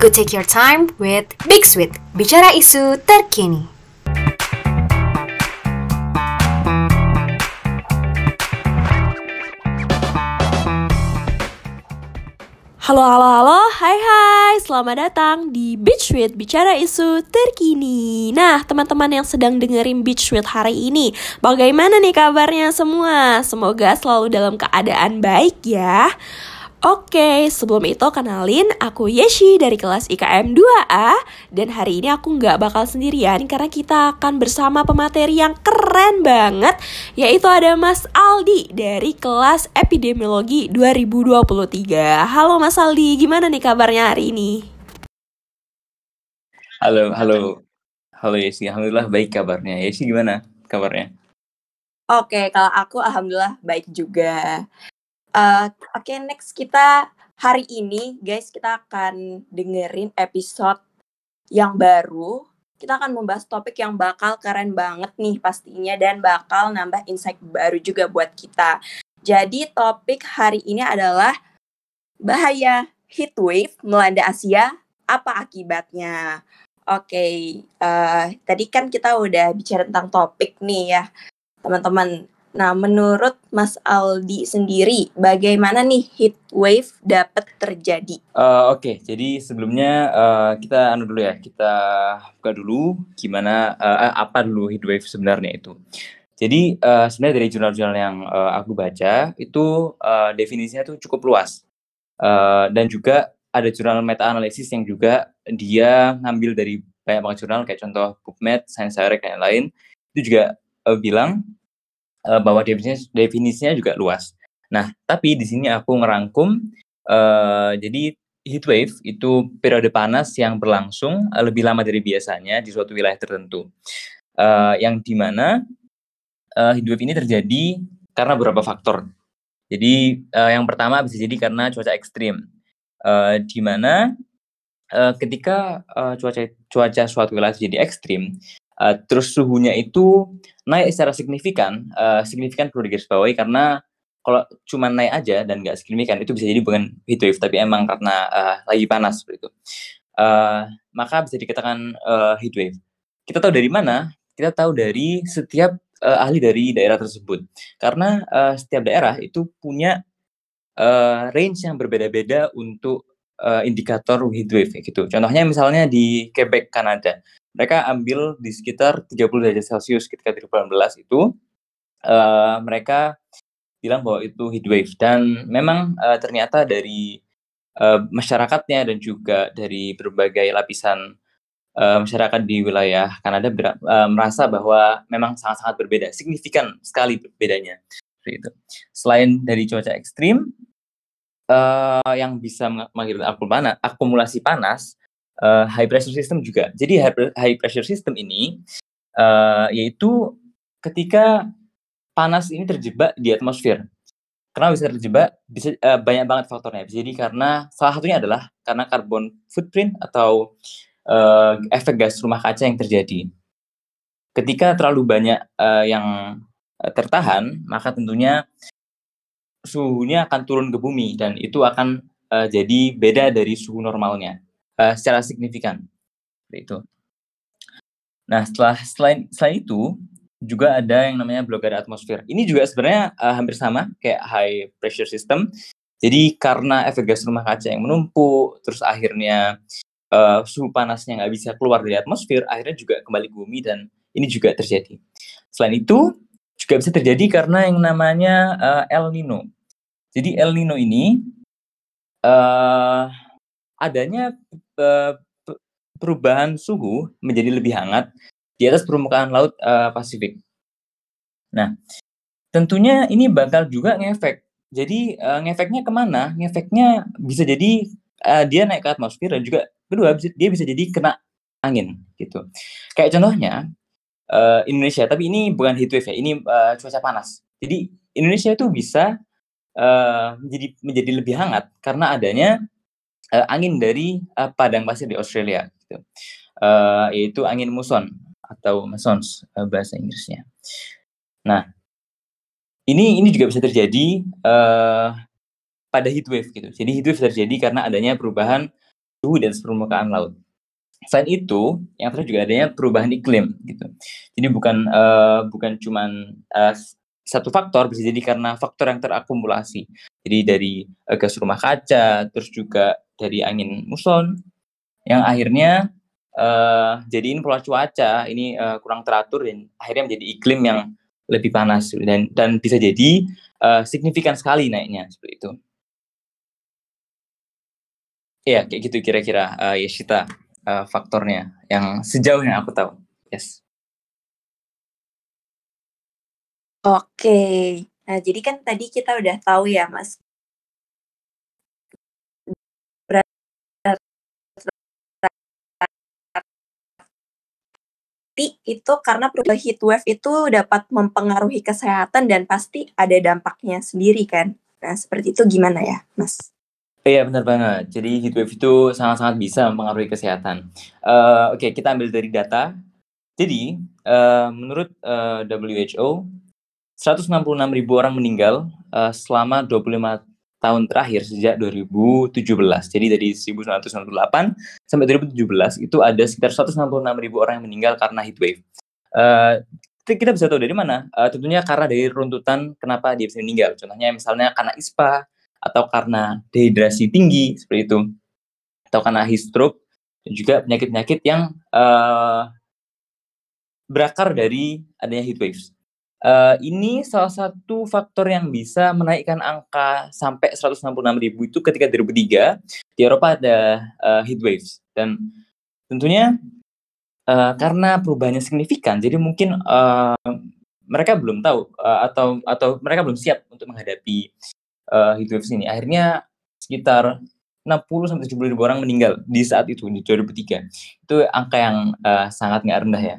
Go take your time with Big Sweet, bicara isu terkini. Halo, halo, halo, hai hai, selamat datang di Beach With Bicara Isu Terkini. Nah, teman-teman yang sedang dengerin Beach With hari ini Bagaimana nih kabarnya semua? Semoga selalu dalam keadaan baik ya Oke, sebelum itu kenalin aku Yeshi dari kelas IKM 2A Dan hari ini aku nggak bakal sendirian karena kita akan bersama pemateri yang keren banget Yaitu ada Mas Aldi dari kelas Epidemiologi 2023 Halo Mas Aldi, gimana nih kabarnya hari ini? Halo, halo. Halo Yeshi, Alhamdulillah baik kabarnya. Yeshi gimana kabarnya? Oke, kalau aku alhamdulillah baik juga. Uh, Oke, next kita hari ini, guys, kita akan dengerin episode yang baru. Kita akan membahas topik yang bakal keren banget nih pastinya dan bakal nambah insight baru juga buat kita. Jadi topik hari ini adalah bahaya heat wave melanda Asia, apa akibatnya? Oke, uh, tadi kan kita udah bicara tentang topik nih ya, teman-teman. Nah, menurut Mas Aldi sendiri, bagaimana nih heat wave dapat terjadi? Uh, Oke, jadi sebelumnya uh, kita anu dulu ya, kita buka dulu gimana uh, apa dulu heat wave sebenarnya itu. Jadi uh, sebenarnya dari jurnal-jurnal yang uh, aku baca itu uh, definisinya tuh cukup luas uh, dan juga ada jurnal meta analisis yang juga dia ngambil dari banyak banget jurnal kayak contoh PubMed, Science Direct dan lain itu juga uh, bilang uh, bahwa definisinya, definisinya juga luas. Nah, tapi di sini aku ngerangkum, uh, jadi heat wave itu periode panas yang berlangsung uh, lebih lama dari biasanya di suatu wilayah tertentu. Uh, yang di mana uh, heat wave ini terjadi karena beberapa faktor. Jadi uh, yang pertama bisa jadi karena cuaca ekstrim, uh, di mana uh, ketika uh, cuaca cuaca suatu wilayah jadi ekstrim, uh, terus suhunya itu naik secara signifikan, uh, signifikan perlu digarisbawahi karena kalau cuma naik aja dan nggak signifikan itu bisa jadi bukan heat wave tapi emang karena uh, lagi panas seperti itu. Uh, maka bisa dikatakan uh, heat wave. Kita tahu dari mana? Kita tahu dari setiap uh, ahli dari daerah tersebut. Karena uh, setiap daerah itu punya uh, range yang berbeda-beda untuk uh, indikator heat wave gitu. Contohnya misalnya di Quebec, Kanada mereka ambil di sekitar 30 derajat Celcius ketika 2018 itu uh, mereka bilang bahwa itu heat wave dan memang uh, ternyata dari uh, masyarakatnya dan juga dari berbagai lapisan uh, masyarakat di wilayah Kanada uh, merasa bahwa memang sangat-sangat berbeda, signifikan sekali bedanya. Itu. Selain dari cuaca ekstrim uh, yang bisa mengakibatkan akumulasi panas, uh, high pressure system juga. Jadi high pressure system ini uh, yaitu ketika panas ini terjebak di atmosfer. Kenapa bisa terjebak? Bisa uh, banyak banget faktornya. Jadi karena salah satunya adalah karena carbon footprint atau uh, efek gas rumah kaca yang terjadi. Ketika terlalu banyak uh, yang tertahan, maka tentunya suhunya akan turun ke bumi dan itu akan uh, jadi beda dari suhu normalnya uh, secara signifikan. Itu. Nah, setelah selain selain itu juga ada yang namanya blokade atmosfer. Ini juga sebenarnya uh, hampir sama kayak high pressure system. Jadi karena efek gas rumah kaca yang menumpuk, terus akhirnya uh, suhu panasnya nggak bisa keluar dari atmosfer, akhirnya juga kembali ke bumi dan ini juga terjadi. Selain itu juga bisa terjadi karena yang namanya uh, El Nino. Jadi El Nino ini uh, adanya uh, perubahan suhu menjadi lebih hangat di atas permukaan laut uh, Pasifik. Nah, tentunya ini bakal juga ngefek. Jadi uh, ngefeknya ke mana? Ngefeknya bisa jadi uh, dia naik ke atmosfer dan juga kedua dia bisa jadi kena angin gitu. Kayak contohnya uh, Indonesia, tapi ini bukan heat wave ya, ini uh, cuaca panas. Jadi Indonesia itu bisa uh, menjadi menjadi lebih hangat karena adanya uh, angin dari uh, padang pasir di Australia gitu. Uh, yaitu angin muson atau musons uh, bahasa Inggrisnya. Nah, ini ini juga bisa terjadi uh, pada heat wave gitu. Jadi heat wave terjadi karena adanya perubahan suhu atas permukaan laut. Selain itu, yang terakhir juga adanya perubahan iklim gitu. Jadi bukan uh, bukan cuman uh, satu faktor bisa jadi karena faktor yang terakumulasi. Jadi dari uh, gas rumah kaca, terus juga dari angin muson yang akhirnya uh, jadiin pola cuaca ini uh, kurang teratur dan akhirnya menjadi iklim yang lebih panas dan dan bisa jadi uh, signifikan sekali naiknya seperti itu. Iya, kayak gitu kira-kira uh, Yeshita uh, faktornya yang sejauh yang aku tahu. Yes. Oke. Nah, jadi kan tadi kita udah tahu ya, Mas. Berarti itu karena heat wave itu dapat mempengaruhi kesehatan dan pasti ada dampaknya sendiri kan. Nah, seperti itu gimana ya, Mas? Iya benar banget. Jadi heatwave itu sangat-sangat bisa mempengaruhi kesehatan. Uh, Oke, okay, kita ambil dari data. Jadi uh, menurut uh, WHO, 166 ribu orang meninggal uh, selama 25 tahun terakhir sejak 2017. Jadi dari 1998 sampai 2017 itu ada sekitar 166 ribu orang yang meninggal karena heatwave. Uh, kita bisa tahu dari mana? Uh, tentunya karena dari runtutan kenapa dia bisa meninggal. Contohnya misalnya karena ISPA, atau karena dehidrasi tinggi seperti itu atau karena heat stroke dan juga penyakit-penyakit yang uh, berakar dari adanya heat waves. Uh, ini salah satu faktor yang bisa menaikkan angka sampai 166 ribu itu ketika 2003 di Eropa ada uh, heat waves dan tentunya uh, karena perubahannya signifikan jadi mungkin uh, mereka belum tahu uh, atau atau mereka belum siap untuk menghadapi uh, heat waves ini. Akhirnya sekitar 60 sampai 70 ribu orang meninggal di saat itu di 2003. Itu angka yang uh, sangat nggak rendah ya.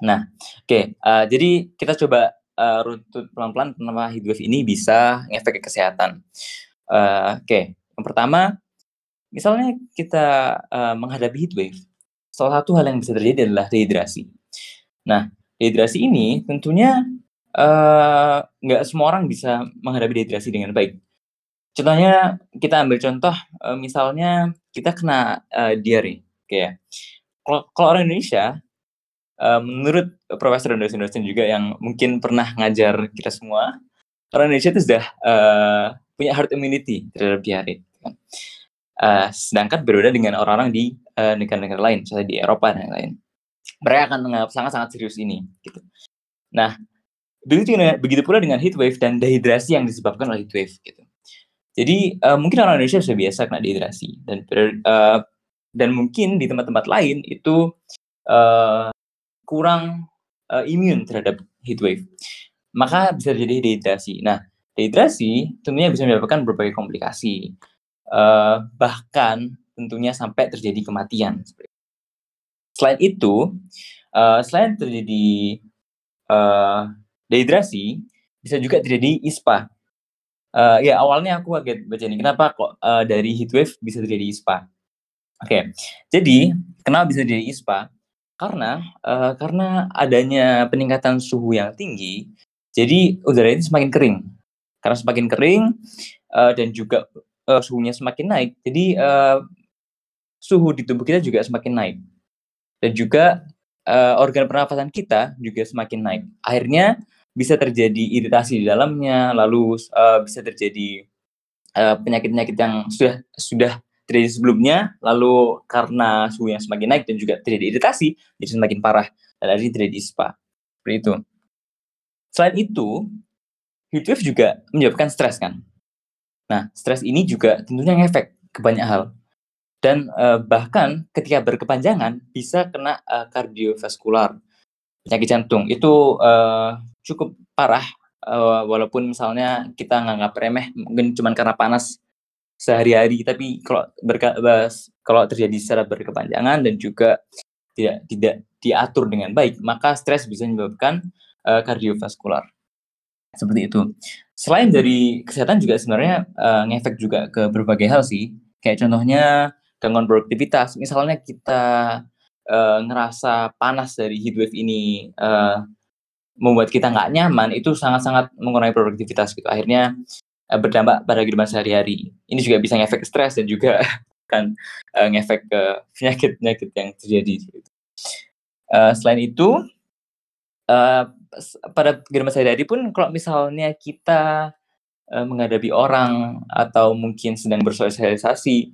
Nah, oke, okay, uh, jadi kita coba uh, runtut pelan-pelan kenapa heat wave ini bisa ngefek ke kesehatan. Uh, oke, okay. yang pertama, misalnya kita uh, menghadapi heat wave, salah satu hal yang bisa terjadi adalah dehidrasi. Nah, dehidrasi ini tentunya nggak uh, semua orang bisa menghadapi dehidrasi dengan baik. Contohnya kita ambil contoh uh, misalnya kita kena uh, diare, kayak kalau, orang Indonesia uh, menurut profesor dan dosen-dosen juga yang mungkin pernah ngajar kita semua, orang Indonesia itu sudah uh, punya herd immunity terhadap diare. Uh, sedangkan berbeda dengan orang-orang di negara-negara uh, lain, misalnya di Eropa dan lain-lain. Mereka akan sangat-sangat serius ini. Gitu. Nah, begitu begitu pula dengan heat wave dan dehidrasi yang disebabkan oleh heat wave gitu. Jadi uh, mungkin orang Indonesia sudah biasa kena dehidrasi dan uh, dan mungkin di tempat-tempat lain itu uh, kurang uh, imun terhadap heat wave. Maka bisa terjadi dehidrasi. Nah, dehidrasi tentunya bisa menyebabkan berbagai komplikasi. Uh, bahkan tentunya sampai terjadi kematian. Selain itu, uh, selain terjadi uh, dehidrasi bisa juga terjadi ISPA. Uh, ya awalnya aku kaget baca ini. Kenapa kok uh, dari heatwave bisa terjadi ISPA? Oke, okay. jadi kenapa bisa terjadi ISPA? Karena uh, karena adanya peningkatan suhu yang tinggi, jadi udara ini semakin kering. Karena semakin kering uh, dan juga uh, suhunya semakin naik, jadi uh, suhu di tubuh kita juga semakin naik. Dan juga uh, organ pernafasan kita juga semakin naik. Akhirnya bisa terjadi iritasi di dalamnya, lalu uh, bisa terjadi eh, penyakit-penyakit uh, yang sudah sudah terjadi sebelumnya, lalu karena suhu yang semakin naik dan juga terjadi iritasi, jadi semakin parah dan akhirnya terjadi ispa. Seperti itu. Selain itu, heatwave juga menyebabkan stres kan. Nah, stres ini juga tentunya ngefek ke banyak hal. Dan uh, bahkan ketika berkepanjangan bisa kena uh, kardiovaskular, penyakit jantung. Itu uh, cukup parah uh, walaupun misalnya kita nganggap remeh mungkin cuma karena panas sehari-hari tapi kalau berkabas kalau terjadi secara berkepanjangan dan juga tidak tidak diatur dengan baik maka stres bisa menyebabkan uh, kardiovaskular. Seperti itu. Selain dari kesehatan juga sebenarnya uh, ngefek juga ke berbagai hal sih. Kayak contohnya gangguan produktivitas. Misalnya kita uh, ngerasa panas dari heatwave ini uh, membuat kita nggak nyaman itu sangat-sangat mengurangi produktivitas gitu akhirnya uh, berdampak pada kehidupan sehari-hari ini juga bisa ngefek stres dan juga kan uh, ngefek ke penyakit-penyakit yang terjadi. Uh, selain itu, uh, pada Germa Sadari pun kalau misalnya kita uh, menghadapi orang atau mungkin sedang bersosialisasi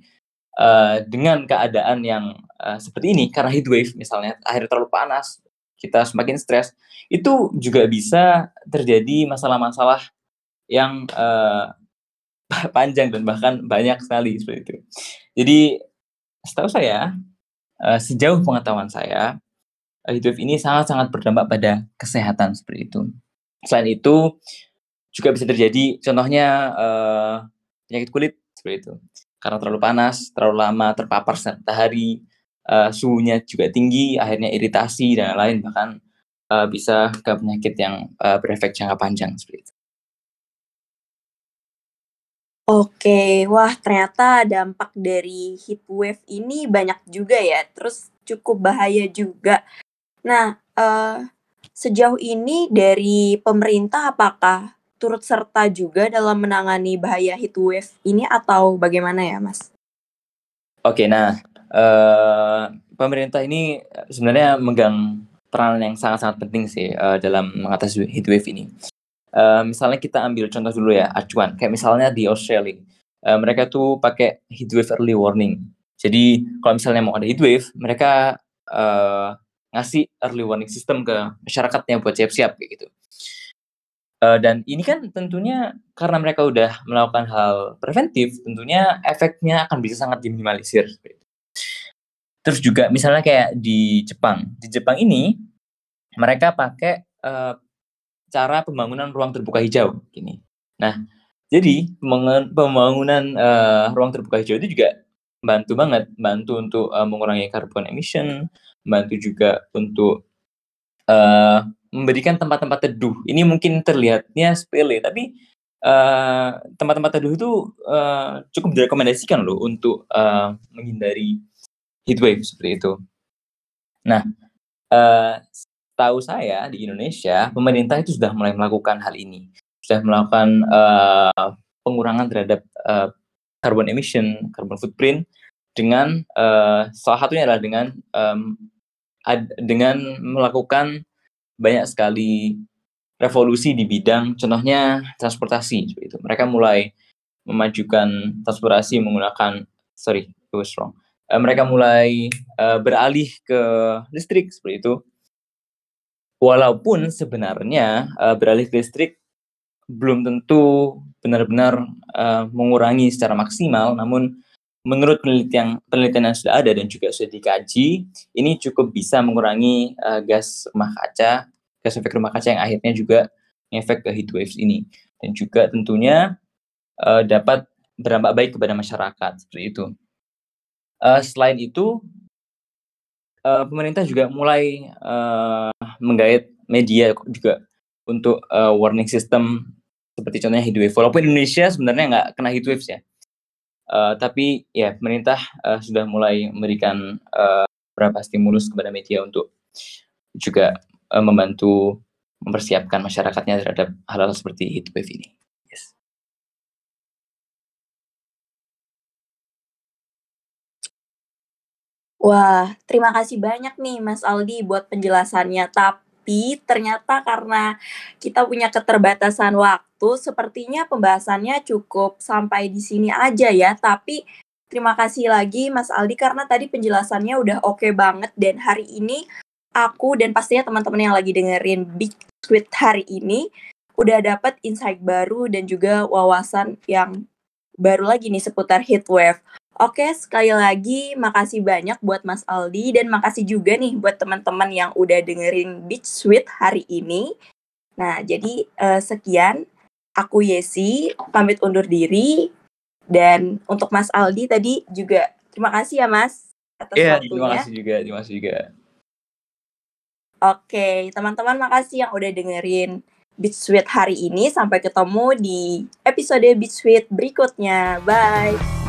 uh, dengan keadaan yang uh, seperti ini karena heat wave misalnya air terlalu panas kita semakin stres itu juga bisa terjadi masalah-masalah yang uh, panjang dan bahkan banyak sekali seperti itu. Jadi setahu saya uh, sejauh pengetahuan saya heatwave ini sangat-sangat berdampak pada kesehatan seperti itu. Selain itu juga bisa terjadi contohnya uh, penyakit kulit seperti itu. Karena terlalu panas, terlalu lama terpapar matahari, uh, suhunya juga tinggi, akhirnya iritasi dan lain bahkan uh, bisa ke penyakit yang uh, berefek jangka panjang seperti itu. Oke, wah ternyata dampak dari heat wave ini banyak juga ya, terus cukup bahaya juga. Nah, uh, sejauh ini dari pemerintah apakah turut serta juga dalam menangani bahaya heat wave ini atau bagaimana ya, Mas? Oke, nah uh, pemerintah ini sebenarnya megang peran yang sangat-sangat penting sih uh, dalam mengatasi heat wave ini. Uh, misalnya kita ambil contoh dulu ya, acuan. Kayak misalnya di Australia, uh, mereka tuh pakai heat wave early warning. Jadi kalau misalnya mau ada heat wave, mereka uh, ngasih early warning system ke masyarakatnya buat siap-siap kayak gitu. Uh, dan ini kan tentunya karena mereka udah melakukan hal preventif, tentunya efeknya akan bisa sangat diminimalisir. Terus juga misalnya kayak di Jepang, di Jepang ini mereka pakai uh, cara pembangunan ruang terbuka hijau gini. Nah, jadi pembangunan, uh, ruang terbuka hijau itu juga bantu banget, bantu untuk uh, mengurangi carbon emission, membantu juga untuk uh, memberikan tempat-tempat teduh. Ini mungkin terlihatnya sepele, tapi tempat-tempat uh, teduh itu uh, cukup direkomendasikan loh untuk uh, menghindari heat wave seperti itu. Nah, uh, tahu saya di Indonesia pemerintah itu sudah mulai melakukan hal ini, sudah melakukan uh, pengurangan terhadap uh, carbon emission, carbon footprint dengan uh, salah satunya adalah dengan um, ad, dengan melakukan banyak sekali revolusi di bidang contohnya transportasi itu. Mereka mulai memajukan transportasi menggunakan sorry it was wrong. Uh, mereka mulai uh, beralih ke listrik seperti itu. Walaupun sebenarnya uh, beralih ke listrik belum tentu benar-benar uh, mengurangi secara maksimal, namun menurut penelitian penelitian yang sudah ada dan juga sudah dikaji, ini cukup bisa mengurangi uh, gas rumah kaca, gas efek rumah kaca yang akhirnya juga efek ke heat waves ini dan juga tentunya uh, dapat berdampak baik kepada masyarakat seperti itu. Uh, selain itu, uh, pemerintah juga mulai uh, menggait media juga untuk uh, warning system seperti contohnya heat wave. Walaupun Indonesia sebenarnya nggak kena heat waves ya, Uh, tapi ya pemerintah uh, sudah mulai memberikan uh, beberapa stimulus kepada media untuk juga uh, membantu mempersiapkan masyarakatnya terhadap hal-hal seperti heat wave ini. Wah, terima kasih banyak nih Mas Aldi buat penjelasannya. Tapi ternyata karena kita punya keterbatasan waktu, sepertinya pembahasannya cukup sampai di sini aja ya. Tapi terima kasih lagi Mas Aldi karena tadi penjelasannya udah oke okay banget dan hari ini aku dan pastinya teman-teman yang lagi dengerin Big Sweet hari ini udah dapat insight baru dan juga wawasan yang baru lagi nih seputar heatwave. Oke, sekali lagi makasih banyak buat Mas Aldi dan makasih juga nih buat teman-teman yang udah dengerin Beach Sweet hari ini. Nah, jadi uh, sekian aku Yesi pamit undur diri dan untuk Mas Aldi tadi juga terima kasih ya Mas atas yeah, waktunya. terima kasih juga, terima kasih juga. Oke, teman-teman makasih yang udah dengerin Beach Sweet hari ini. Sampai ketemu di episode Beach Sweet berikutnya. Bye.